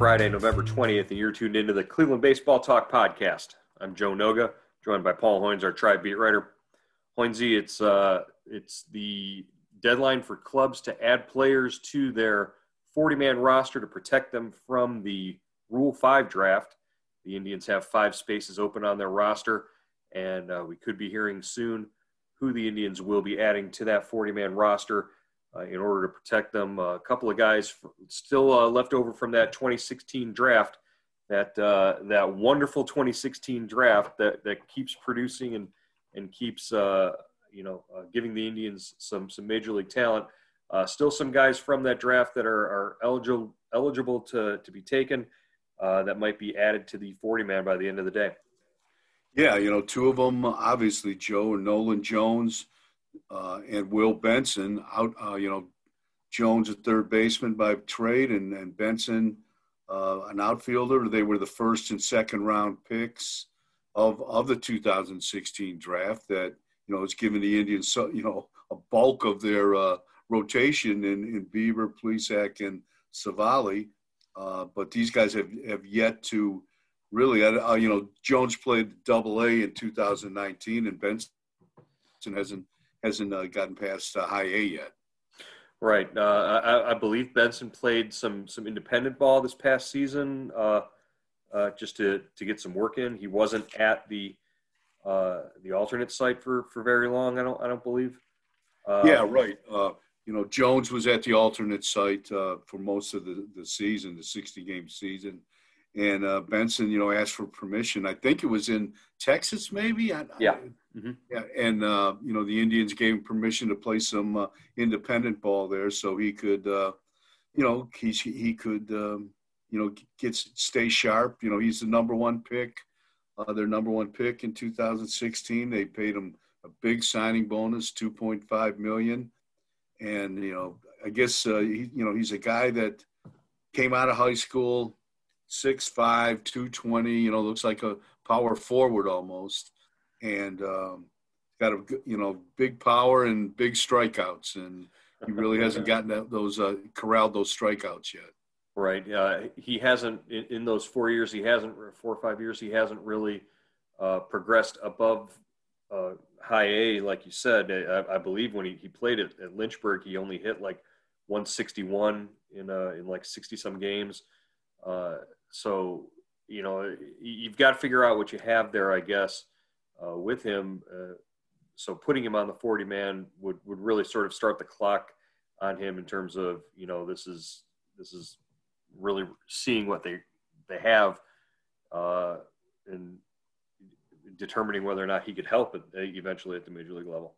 Friday, November 20th, and you're tuned into the Cleveland Baseball Talk podcast. I'm Joe Noga, joined by Paul Hoynes, our tribe beat writer. Hoynesy, it's uh, it's the deadline for clubs to add players to their 40-man roster to protect them from the Rule Five draft. The Indians have five spaces open on their roster, and uh, we could be hearing soon who the Indians will be adding to that 40-man roster uh, in order to protect them. a couple of guys still uh, left over from that 2016 draft, that uh, that wonderful 2016 draft that that keeps producing and and keeps uh, you know uh, giving the Indians some some major league talent. Uh, still some guys from that draft that are, are eligible eligible to to be taken. that might be added to the 40 man by the end of the day. Yeah, you know, two of them obviously Joe and Nolan Jones uh, and Will Benson out. Uh, you know, Jones a third baseman by trade, and, and Benson uh, an outfielder. They were the first and second round picks of of the 2016 draft. That you know, it's given the Indians so you know a bulk of their uh, rotation in in Bieber, Plesac, and Civale. Uh, but these guys have have yet to really. Uh, you know, Jones played Double A in 2019, and Benson hasn't hasn't uh, gotten past uh, high A yet. Right. Uh, I, I, believe Benson played some some independent ball this past season, uh, uh, just to to get some work in. He wasn't at the uh, the alternate site for for very long. I don't I don't believe. yeah. Right. you know, Jones was at the alternate site for most of the the season, the sixty game season and uh, Benson, you know, asked for permission. I think it was in Texas, maybe. I, yeah. Mm-hmm. Yeah, and uh, you know the Indians gave him permission to play some uh, independent ball there, so he could, uh, you know, he he could, um, you know, get stay sharp. You know, he's the number one pick, uh, their number one pick in 2016. They paid him a big signing bonus, 2.5 million, and you know, I guess uh, he, you know he's a guy that came out of high school, 6'5", 220. You know, looks like a power forward almost and um, got a you know big power and big strikeouts, and he really hasn't gotten that, those uh, corralled those strikeouts yet. Right. Uh, he hasn't in, in, those four years. He hasn't four or five years. He hasn't really uh, progressed above uh, high A, like you said. I, I believe when he, he played at, at, Lynchburg, he only hit like 161 in uh, in like 60 some games. Uh, so you know you've got to figure out what you have there, I guess uh, with him. Uh, so putting him on the 40 man would, would really sort of start the clock on him in terms of, you know, this is, this is really seeing what they, they have uh, and determining whether or not he could help it uh, eventually at the major league level.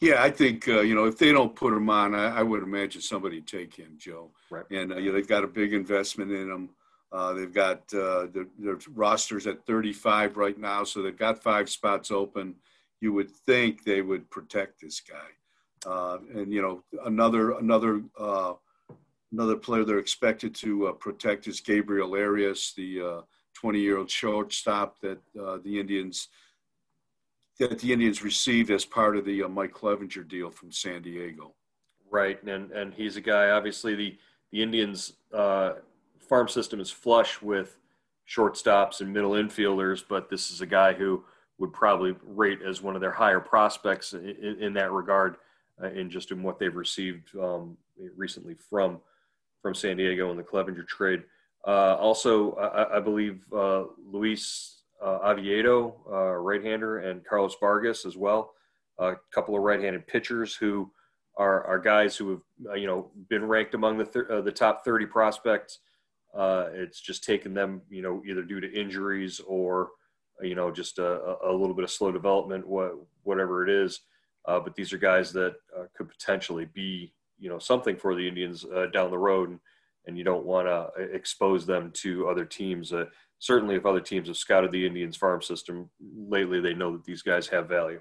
Yeah, I think uh, you know if they don't put him on, I, I would imagine somebody take him, Joe. Right. And uh, you know, they've got a big investment in him. Uh, they've got uh, their, their, rosters at 35 right now, so they've got five spots open. You would think they would protect this guy, uh, and you know another another uh, another player they're expected to uh, protect is Gabriel Arias, the 20 year old shortstop that the Indians that the Indians received as part of the Mike Clevinger deal from San Diego. Right, and and he's a guy. Obviously, the the Indians farm system is flush with shortstops and middle infielders, but this is a guy who would probably rate as one of their higher prospects in, in that regard, uh, in just in what they've received um, recently from from San Diego in the Clevinger trade. Uh, also, I, I believe uh, Luis uh, Oviedo, uh, right-hander, and Carlos Vargas as well, a couple of right-handed pitchers who are, are guys who have uh, you know been ranked among the thir- the top 30 prospects. It's just taken them, you know, either due to injuries or you know, just a, a little bit of slow development, what, whatever it is. Uh, but these are guys that uh, could potentially be, you know, something for the Indians uh, down the road, and, and you don't want to uh, expose them to other teams. Uh, certainly, if other teams have scouted the Indians farm system lately, they know that these guys have value.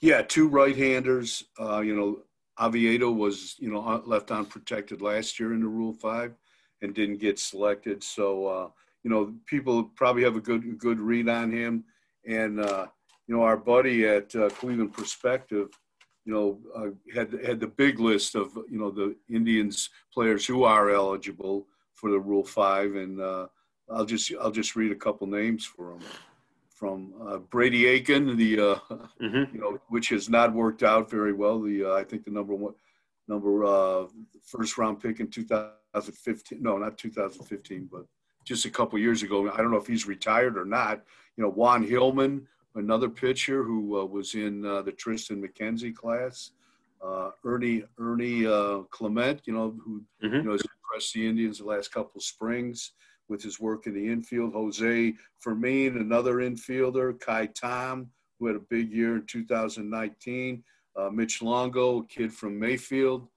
Yeah, two right-handers. Uh, you know, Oviedo was, you know, left unprotected last year in the Rule Five, and didn't get selected. So you know, people probably have a good good read on him. And uh, you know, our buddy at uh, Cleveland Perspective, you know, uh, had had the big list of you know the Indians players who are eligible for the Rule Five, and uh, I'll just I'll just read a couple names for them. From uh, Brady Aiken, the uh, mm-hmm. you know, which has not worked out very well. The I think the number one number first round pick in 2015. No, not 2015, but just a couple years ago. I don't know if he's retired or not. You know, Juan Hillman, another pitcher who uh, was in uh, the Triston McKenzie class. Uh, Ernie Ernie uh, Clement, you know, who mm-hmm. you know has impressed the Indians the last couple springs with his work in the infield. Jose Fermin, another infielder. Ka'ai Tom, who had a big year in 2019. Uh, Mitch Longo, a kid from Mayfield,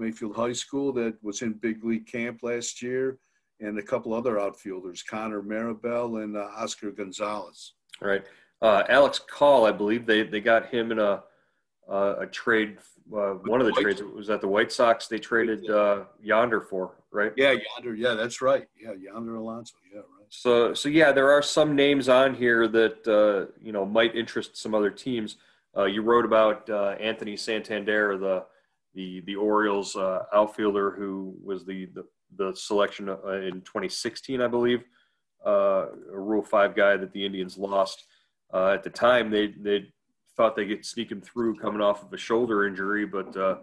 Mayfield High School that was in big league camp last year and a couple other outfielders, Connor Marabell and uh, Oscar Gonzalez. All right. Uh, Alex Call, I believe they, they got him in a uh, a trade. Uh, one of the trades was that the White Sox. They traded uh, Yonder for right. Yeah, Yonder. Yeah, that's right. Yeah, Yonder Alonso. Yeah, right. So so yeah, there are some names on here that uh, you know might interest some other teams. you wrote about Anthony Santander, the the the Orioles outfielder who was the, the the selection uh, in 2016, I believe, uh, a Rule Five guy that the Indians lost. Uh, at the time, they they thought they could sneak him through coming off of a shoulder injury, but uh,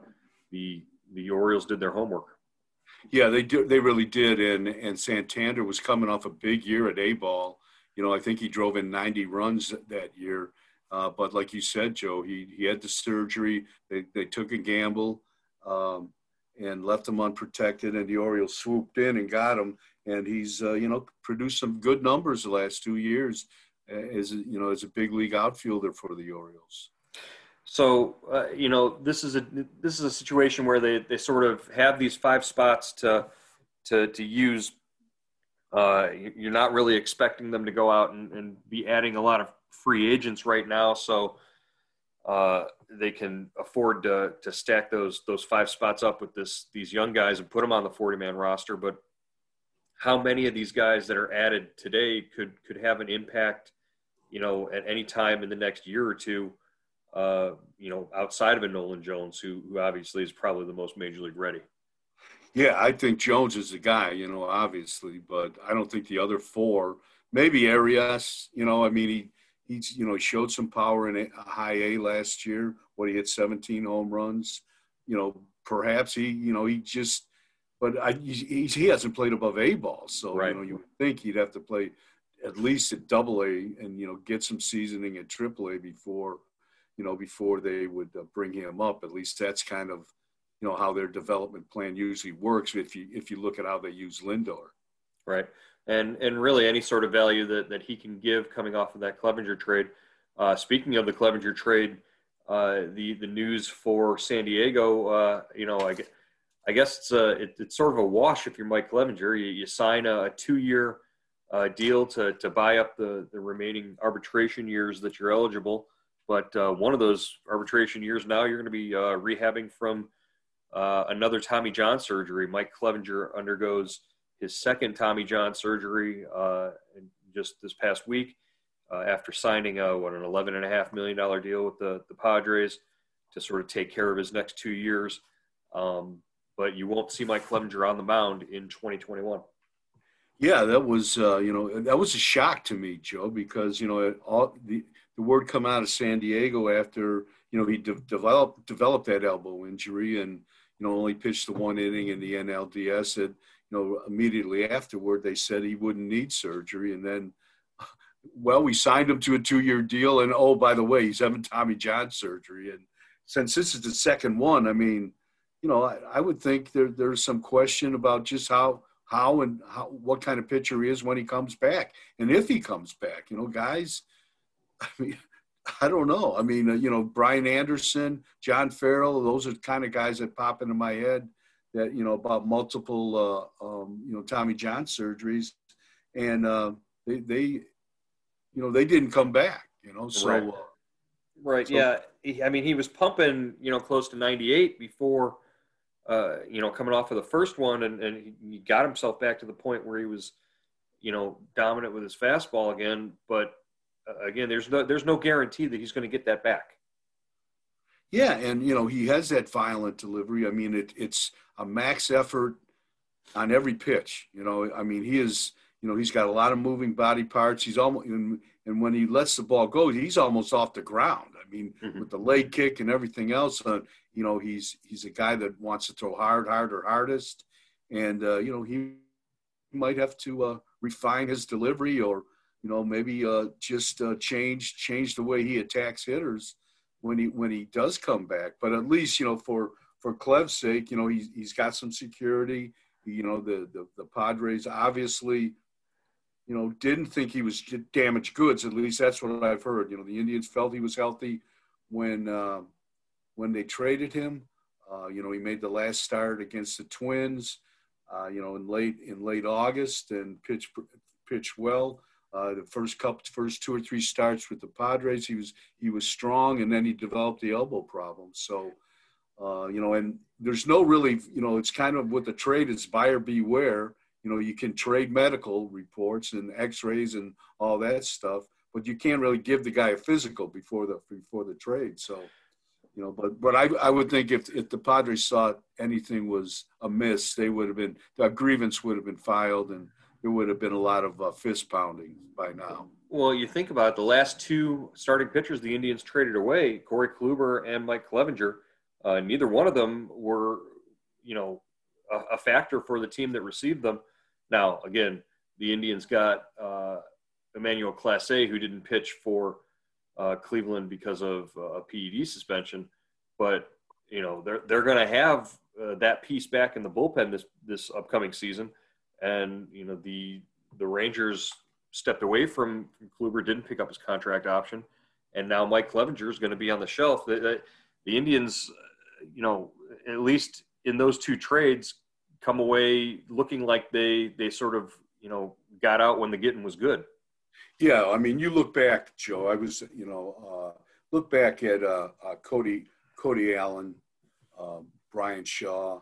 the the Orioles did their homework. Yeah, they do. They really did. And and Santander was coming off a big year at A ball. You know, I think he drove in 90 runs that year. Uh, but like you said, Joe, he he had the surgery. They they took a gamble. Um, and left him unprotected, and the Orioles swooped in and got him. And he's, uh, you know, produced some good numbers the last two years as, you know, as a big league outfielder for the Orioles. So, uh, you know, this is a this is a situation where they, they sort of have these five spots to to to use. Uh, you're not really expecting them to go out and, and be adding a lot of free agents right now. So, uh, they can afford to to stack those those five spots up with this these young guys and put them on the 40 man roster. But how many of these guys that are added today could could have an impact, you know, at any time in the next year or two? Uh, you know, outside of a Nolan Jones, who who obviously is probably the most major league ready. Yeah, I think Jones is the guy, you know, obviously, but I don't think the other four, maybe Arias, you know, I mean, he he's you know he showed some power in a high A last year. What he hit 17 home runs. You know, perhaps he you know he just, but I, he, he hasn't played above A ball, so right. you know you would think he'd have to play at least at Double A and you know get some seasoning at Triple A before you know before they would uh, bring him up. At least that's kind of you know how their development plan usually works. If you if you look at how they use Lindor, right and and really any sort of value that, that he can give coming off of that Clevinger trade. Uh, speaking of the Clevinger trade, uh, the the news for San Diego, uh, you know, I, I guess it's a, it, it's sort of a wash if you're Mike Clevinger. You, you sign a, a two year uh, deal to to buy up the the remaining arbitration years that you're eligible, but uh, one of those arbitration years now you're going to be uh, rehabbing from another Tommy John surgery. Mike Clevinger undergoes his second Tommy John surgery uh, just this past week uh, after signing a, what an eleven and a half million dollar deal with the the Padres to sort of take care of his next two years. Um, but you won't see Mike Clevinger on the mound in 2021. Yeah, that was uh, you know that was a shock to me, Joe, because you know all the the word come out of San Diego after you know he de- developed developed that elbow injury and you know only pitched the one inning in the NLDS. That you know immediately afterward they said he wouldn't need surgery, and then well we signed him to a two year deal, and oh by the way he's having Tommy John surgery, and since this is the second one, I mean you know I, I would think there there's some question about just how how and how, what kind of pitcher he is when he comes back, and if he comes back. You know, guys. I mean, I don't know. I mean, uh, you know, Brian Anderson, John Farrell, those are the kind of guys that pop into my head that you know about multiple, uh, um, you know, Tommy John surgeries, and uh, they, they, you know, they didn't come back. You know, so. Right. Uh, right. so, yeah. I mean, he was pumping, you know, close to 98 before uh, you know, coming off of the first one, and, and he got himself back to the point where he was, you know, dominant with his fastball again. But uh, again, there's no there's no guarantee that he's going to get that back. Yeah, and you know he has that violent delivery. I mean, it, it's a max effort on every pitch. You know, I mean, he is. You know, he's got a lot of moving body parts. He's almost, and, and when he lets the ball go, he's almost off the ground. I mean, mm-hmm. with the leg kick and everything else, uh, you know, he's he's a guy that wants to throw hard, harder, hardest, and uh, you know he might have to uh, refine his delivery or you know maybe uh, just uh, change change the way he attacks hitters when he when he does come back. But at least you know for for Clev's sake, you know he's he's got some security. You know the the, the Padres obviously you know, didn't think he was damaged goods. At least that's what I've heard. You know, the Indians felt he was healthy when uh, when they traded him. Uh, you know, he made the last start against the Twins. Uh, you know, in late in late August and pitched pitched well. Uh, the first couple, first two or three starts with the Padres, he was he was strong, and then he developed the elbow problem. So, uh, you know, and there's no really, you know, it's kind of with the trade it's buyer beware you know you can trade medical reports and x-rays and all that stuff but you can't really give the guy a physical before the before the trade so you know but but i i would think if if the padres thought anything was amiss they would have been the grievance would have been filed and there would have been a lot of uh, fist pounding by now. Well you think about it, the last two starting pitchers the indians traded away corey kluber and mike clevinger uh, neither one of them were you know a, a factor for the team that received them. Now, again, the Indians got uh, Emmanuel Clase, who didn't pitch for uh, Cleveland because of uh, a PED suspension, but you know they're they're going to have uh, that piece back in the bullpen this this upcoming season, and you know the the Rangers stepped away from, from Kluber, didn't pick up his contract option, and now Mike Clevinger is going to be on the shelf. The, the, Indians, you know, at least in those two trades, come away looking like they they sort of you know got out when the getting was good. Yeah, I mean, you look back, Joe. I was, you know, uh, look back at uh, uh, Cody Cody Allen, um, Bryan Shaw,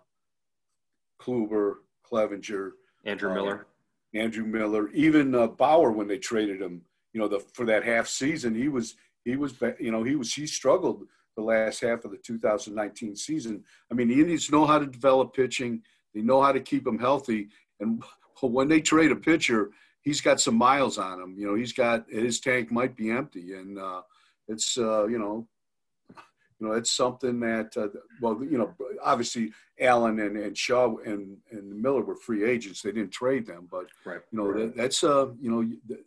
Kluber, Clevinger, Andrew uh, Miller, Andrew Miller, even uh, Bauer when they traded him. You know, the for that half season, he was he was you know he was he struggled the last half of the 2019 season. I mean, the Indians know how to develop pitching. They know how to keep them healthy. And when they trade a pitcher, he's got some miles on him. You know, he's got his tank might be empty, and uh, it's uh, you know, you know, it's something that uh, well, you know, obviously Allen and, and Shaw and and Miller were free agents. They didn't trade them, but right. you know, right. that, that's uh, you know.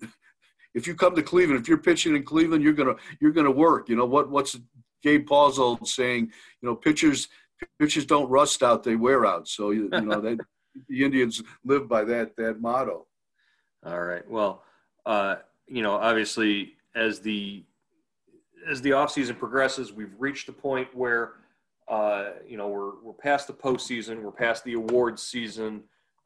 If you come to Cleveland, if you're pitching in Cleveland, you're gonna you're gonna work. You know what? What's Gabe Paul's old saying? You know, pitchers pitchers don't rust out; they wear out. So you, you know, they, the Indians live by that that motto. All right. Well, uh, you know, obviously, as the as the off season progresses, we've reached the point where uh, you know we're we're past the postseason, we're past the awards season,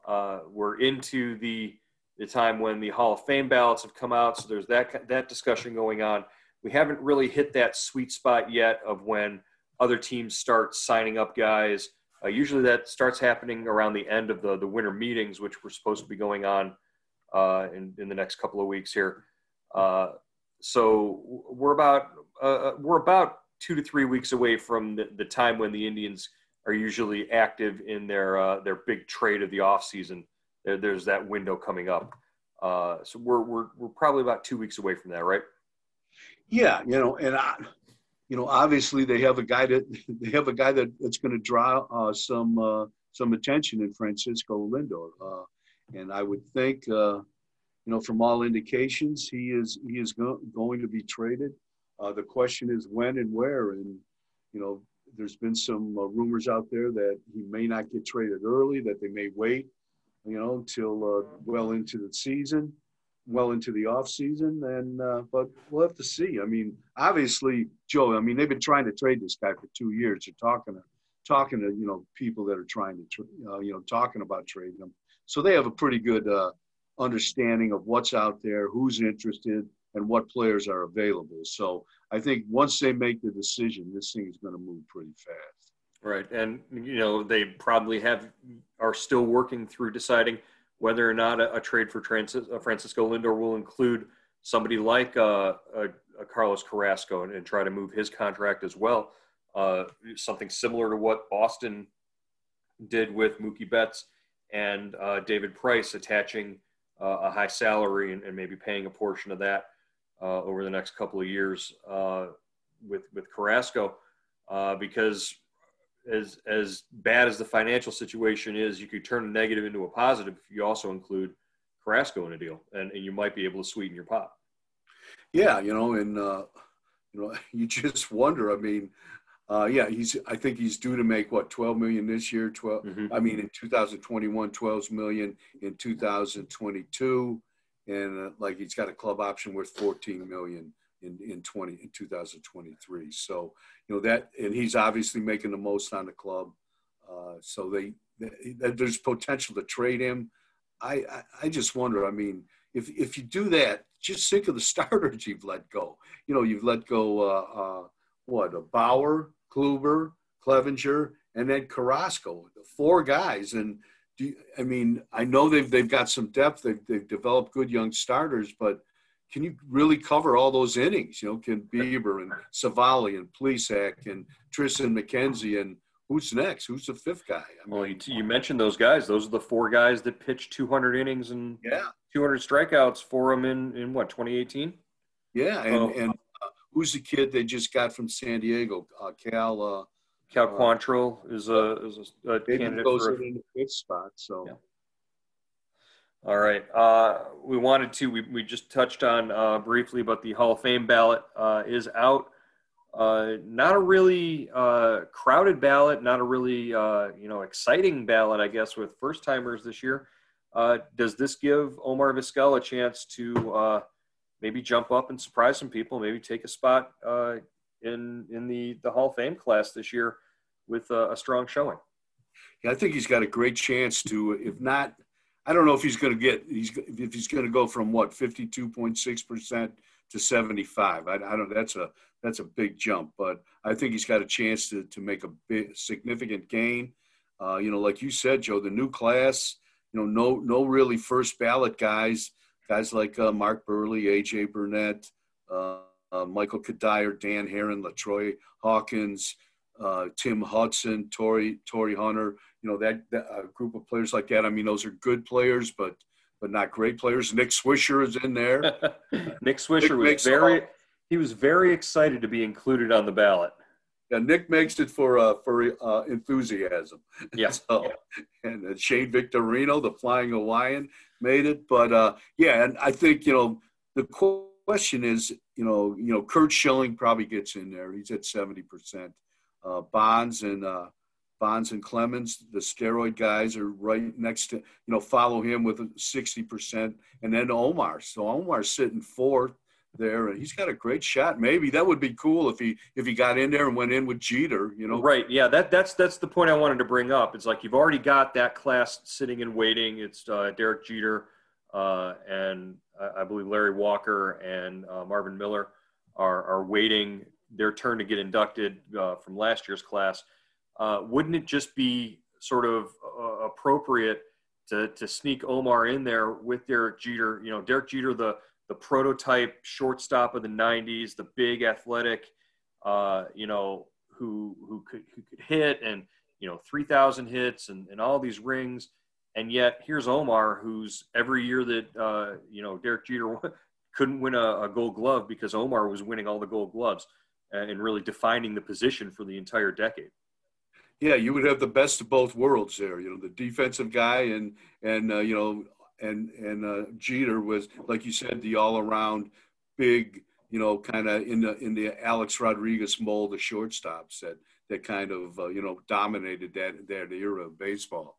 uh, we're into the the time when the Hall of Fame ballots have come out. So there's that that discussion going on. We haven't really hit that sweet spot yet of when other teams start signing up guys. Uh, usually that starts happening around the end of the, the winter meetings, which were supposed to be going on uh, in, in the next couple of weeks here. Uh, so we're about uh, uh, we're about two to three weeks away from the, the time when the Indians are usually active in their uh, their big trade of the offseason there, there's that window coming up. Uh, so we're, we're, we're probably about two weeks away from that, right? Yeah, you know, and I, you know, obviously they have a guy that they have a guy that, that's going to draw uh, some uh, some attention in Francisco Lindor, uh, and I would think, uh, you know, from all indications, he is he is go- going to be traded. Uh, the question is when and where, and you know, there's been some uh, rumors out there that he may not get traded early, that they may wait, you know, until well into the season well into the off season, and uh, but we'll have to see. I mean, obviously, Joe. I mean, they've been trying to trade this guy for two years. They're talking to talking to you know people that are trying to uh, you know talking about trading him. So they have a pretty good uh, understanding of what's out there, who's interested, and what players are available. So I think once they make the decision, this thing is going to move pretty fast. Right, and you know they probably have are still working through deciding whether or not a, a trade for Francis, uh, Francisco Lindor will include somebody like uh, Carlos Carrasco and, and, try to move his contract as well. Uh, something similar to what Boston did with Mookie Betts and uh, David Price, attaching uh, a high salary and, and, maybe paying a portion of that over the next couple of years with with Carrasco, because as as bad as the financial situation is, you could turn a negative into a positive if you also include Carrasco in a deal, and, and you might be able to sweeten your pot. Yeah, you know, and uh, you know, you just wonder. I mean, uh, yeah, he's. I think he's due to make what 12 million this year. 12. Mm-hmm. I mean, in 2021, 12 million in 2022, and uh, like he's got a club option worth 14 million in in 20 in 2023. So you know that, and he's obviously making the most on the club. Uh, so they, they, there's potential to trade him. I, I, I just wonder. I mean, if if you do that, just think of the starters you've let go. You know, you've let go uh, uh, what a Bauer, Kluber, Clevinger, and then Carrasco, four guys. And do you, I mean, I know they've they've got some depth. They've they've developed good young starters, but can you really cover all those innings? You know, can Bieber and Civale and Plesac and Triston McKenzie and who's next? Who's the fifth guy? I mean, well, you, you, mentioned those guys. Those are the four guys that pitched 200 innings and yeah, 200 strikeouts for them in in what 2018. Yeah, and and uh, who's the kid they just got from San Diego? Uh, Cal. Uh, Cal uh, Quantrill is a is a, a candidate goes for a, in the fifth spot. So. Yeah. All right. Uh, we wanted to, we, we just touched on uh, briefly, but the Hall of Fame ballot uh, is out. Uh, not a really uh, crowded ballot, not a really, uh, you know, exciting ballot, I guess, with first timers this year. does this give Omar Vizquel a chance to maybe jump up and surprise some people, maybe take a spot in, in the, the Hall of Fame class this year with a strong showing? Yeah, I think he's got a great chance to, if not – I don't know if he's going to get he's if he's going to go from what fifty two point six percent to seventy five. I, I, don't. That's a that's a big jump, but I think he's got a chance to to make a big significant gain. Uh, you know, like you said, Joe, the new class. You know, no no really first ballot guys. Guys like uh, Mark Buehrle, AJ Burnett, uh, uh, Michael Cuddyer, Dan Haren, LaTroy Hawkins, uh, Tim Hudson, Torii Torii Hunter you know that, that a group of players like that. I mean, those are good players, but but not great players. Nick Swisher is in there. Nick Swisher Nick was very all, he was very excited to be included on the ballot. Yeah, Nick makes it for uh, for uh, enthusiasm. Yeah. so, and uh, Shane Victorino, the Flying Hawaiian, made it. But uh, yeah, and I think you know the question is, you know, you know, Curt Schilling probably gets in there. He's at seventy percent. Uh, Bonds and uh, Bonds and Clemens, the steroid guys are right next to, you know, follow him with 60%. And then Omar. So Omar's sitting fourth there and he's got a great shot. Maybe that would be cool if he if he got in there and went in with Jeter, you know. Right. Yeah, that that's that's the point I wanted to bring up. It's like you've already got that class sitting and waiting. It's uh, Derek Jeter uh, and I believe Larry Walker and uh, Marvin Miller are are waiting their turn to get inducted uh, from last year's class uh, wouldn't it just be sort of uh, appropriate to, to sneak Omar in there with Derek Jeter? You know, Derek Jeter, the, the prototype shortstop of the 90s, the big athletic, uh, you know, who, who, could, who could hit and, you know, 3,000 hits and, and all these rings. And yet here's Omar, who's every year that uh, you know Derek Jeter couldn't win a, a, Gold Glove because Omar was winning all the Gold Gloves and really defining the position for the entire decade. Yeah, you would have the best of both worlds there. You know, the defensive guy and and uh, you know and and uh, Jeter was like you said, the all around big. You know, kind of in the in the Alex Rodriguez mold of shortstops that that kind of uh, you know dominated that that era of baseball.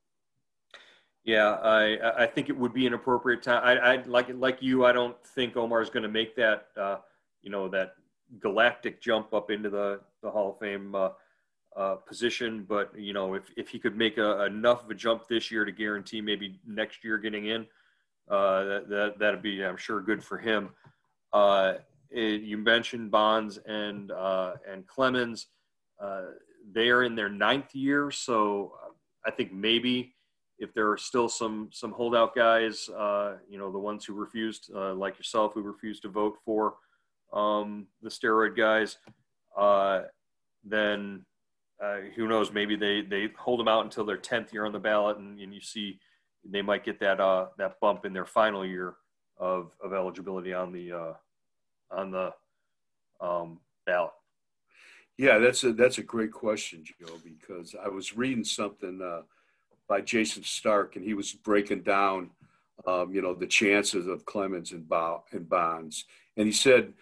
Yeah, I I think it would be an appropriate time. I, I like like you. I don't think Omar is going to make that uh, you know that galactic jump up into the the Hall of Fame uh, uh, position. But you know, if if he could make a, enough of a jump this year to guarantee maybe next year getting in, uh, that, that that'd be I'm sure good for him. Uh, it, you mentioned Bonds and uh, and Clemens. they are in their ninth year, so I think maybe if there are still some some holdout guys, uh, you know, the ones who refused, uh, like yourself, who refused to vote for um, the steroid guys, uh, then uh, who knows? Maybe they they hold them out until their tenth year on the ballot, and, and you see they might get that uh, that bump in their final year of of eligibility on the uh, on the um, ballot. Yeah, that's a that's a great question, Joe. Because I was reading something by Jayson Stark, and he was breaking down, um, you know, the chances of Clemens and, and Bonds, and he said,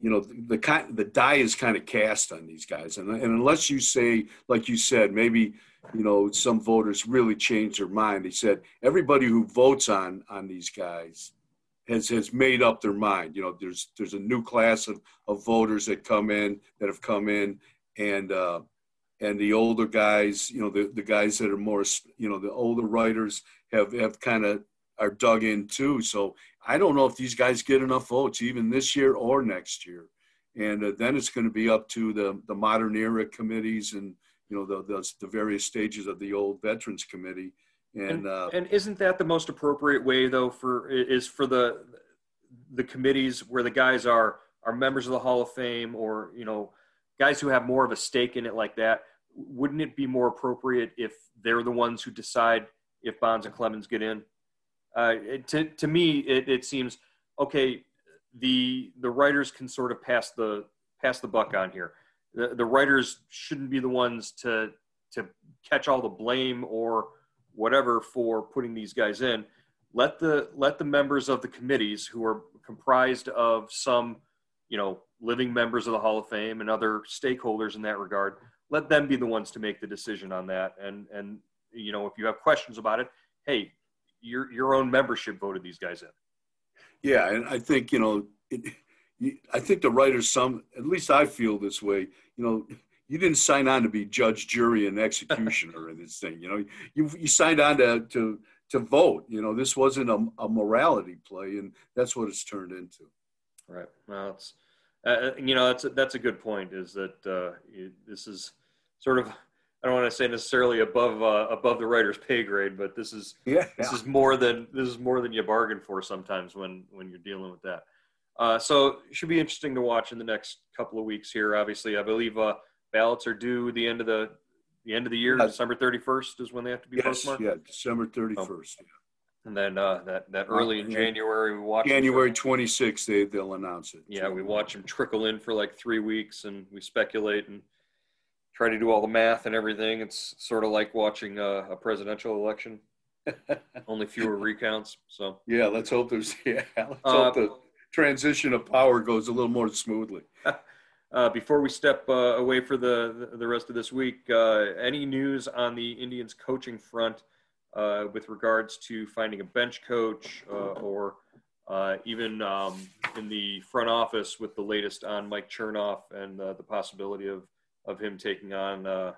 you know, the kind the die is kind of cast on these guys, and, and unless you say, like you said, maybe you know some voters really changed their mind. He said everybody who votes on on these guys has has made up their mind. You know, there's there's a new class of, of voters that come in that have come in, and uh, and the older guys, you know, the, the guys that are more, you know, the older writers have, have kind of are dug in too. So I don't know if these guys get enough votes even this year or next year. And uh, then it's going to be up to the, the modern era committees and, you know, the, the, the various stages of the old veterans committee. And, and, uh, and isn't that the most appropriate way though for is for the, the committees where the guys are, are members of the hall of fame or, you know, guys who have more of a stake in it like that wouldn't it be more appropriate if they're the ones who decide if Bonds and Clemens get in? Uh, to, to me, it, it seems okay. The the writers can sort of pass the pass the buck on here. The, the writers shouldn't be the ones to to catch all the blame or whatever for putting these guys in. Let the let the members of the committees who are comprised of some, you know, living members of the Hall of Fame and other stakeholders in that regard let them be the ones to make the decision on that. And and you know, if you have questions about it, hey, your your own membership voted these guys in. Yeah, and I think you know, it, I think the writers, some at least I feel this way. You know, you didn't sign on to be judge, jury, and executioner in this thing. You know, you you signed on to to to vote. You know, this wasn't a, a morality play, and that's what it's turned into. Right. Well, it's uh, you know that's a, that's a good point. Is that uh, this is sort of I don't want to say necessarily above uh, above the writer's pay grade, but this is yeah, this is more than this is more than you bargain for sometimes when when you're dealing with that. Uh, so it should be interesting to watch in the next couple of weeks here. Obviously, I believe uh, ballots are due the end of the the end of the year. Yes. December 31st is when they have to be yes, postmarked. Yeah, December 31st. Oh. Yeah. And then uh, that that early in January, we watch January 26th. They they'll announce it. Yeah, we watch them trickle in for like three weeks, and we speculate and try to do all the math and everything. It's sort of like watching a, a presidential election. Only fewer recounts. So yeah, let's hope there's yeah. Let's uh, hope the transition of power goes a little more smoothly. Uh, before we step uh, away for the the rest of this week, uh, any news on the Indians coaching front uh, with regards to finding a bench coach uh, or even um, in the front office with the latest on Mike Chernoff and the possibility of of him taking on uh,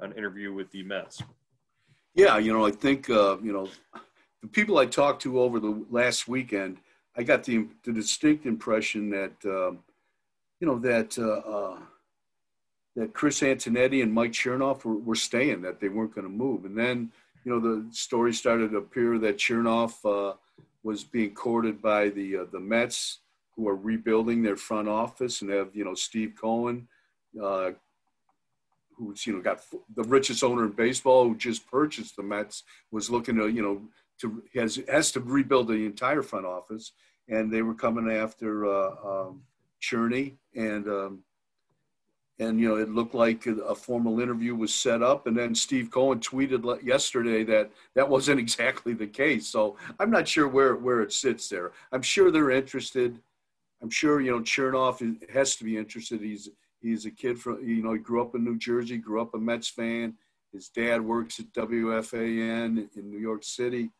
an interview with the Mets? Yeah, you know, I think uh, you know the people I talked to over the last weekend. I got the, the distinct impression that uh, you know that uh, uh, that Chris Antonetti and Mike Chernoff were, were staying, that they weren't going to move, and then you know the story started to appear that Chernoff uh, was being courted by the the Mets, who are rebuilding their front office and have you know Steve Cohen, uh, who's you know got the richest owner in baseball, who just purchased the Mets, was looking to you know to has has to rebuild the entire front office, and they were coming after uh, um, Cherney, and um, and you know it looked like a formal interview was set up, and then Steve Cohen tweeted yesterday that that wasn't exactly the case. So I'm not sure where where it sits there. I'm sure they're interested. I'm sure you know Chernoff has to be interested. He's he's a kid from you know he grew up in New Jersey, grew up a Mets fan. His dad works at WFAN in New York City,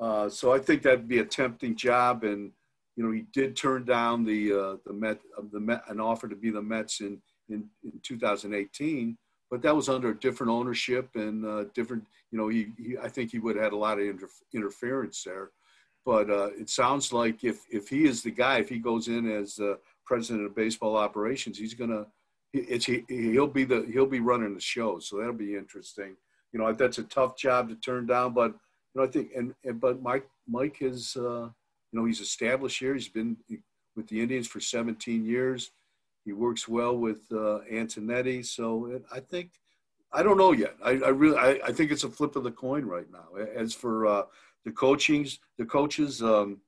uh, so I think that'd be a tempting job. And you know he did turn down the uh, the Met uh, the Met an offer to be the Mets in in, in 2018, but that was under a different ownership and uh, different. You know he, he I think he would have had a lot of inter- interference there. But uh, it sounds like if if he is the guy, if he goes in as uh, president of baseball operations, he's gonna it's he, he'll be the he'll be running the show. So that'll be interesting. You know that's a tough job to turn down, but you know I think and, and but Mike Mike is uh, you know he's established here. He's been with the Indians for 17 years. He works well with uh, Antonetti. So it, I think I don't know yet. I, I really I, I, think it's a flip of the coin right now. As for uh, the coachings, the coaches, um,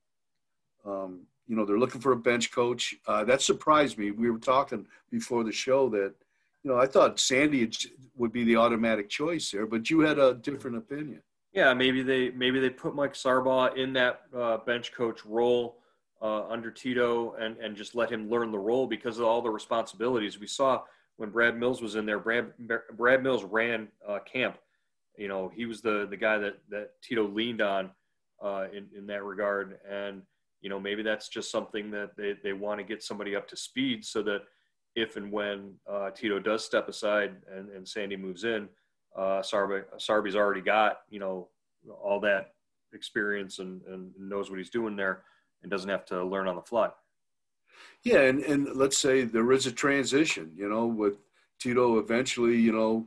um, you know, they're looking for a bench coach. Uh, that surprised me. We were talking before the show that, you know, I thought Sandy would be the automatic choice there, but you had a different opinion. Yeah, maybe they maybe they put Mike Sarbaugh in that uh, bench coach role uh, under Tito and and just let him learn the role because of all the responsibilities we saw when Brad Mills was in there. Brad Brad Mills ran uh, camp you know, he was the the guy that that Tito leaned on uh, in in that regard, and you know maybe that's just something that they they want to get somebody up to speed so that if and when uh, Tito does step aside and, and Sandy moves in, uh, Sarby Sarby's already got you know all that experience and, and knows what he's doing there and doesn't have to learn on the fly. Yeah, and, and let's say there is a transition, you know, with Tito eventually, you know,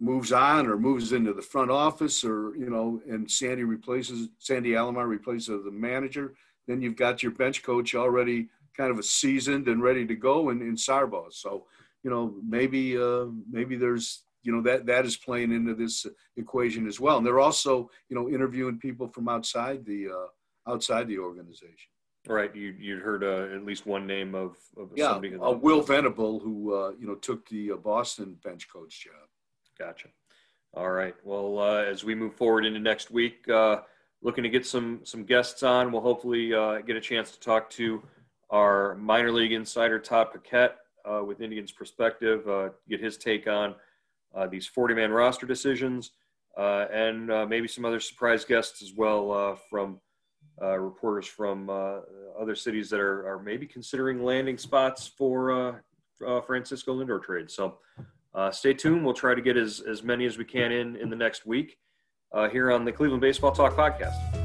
moves on or moves into the front office or you know and sandy replaces sandy alomar replaces the manager then you've got your bench coach already kind of a seasoned and ready to go in, in sarbaugh so you know maybe uh, maybe there's you know that that is playing into this equation as well. And they're also you know interviewing people from outside the uh, outside the organization. Right. You you heard uh, at least one name of, of yeah, somebody uh, will venable who uh, you know took the uh, boston bench coach job Gotcha. All right. Well, uh, as we move forward into next week, uh, looking to get some some guests on. We'll hopefully uh, get a chance to talk to our minor league insider Todd Paquette uh, with Indians perspective, uh, get his take on uh, these 40 man roster decisions, and maybe some other surprise guests as well from reporters from other cities that are, are maybe considering landing spots for Francisco Lindor trade. So uh, stay tuned. We'll try to get as, as many as we can in in the next week uh, here on the Cleveland Baseball Talk podcast.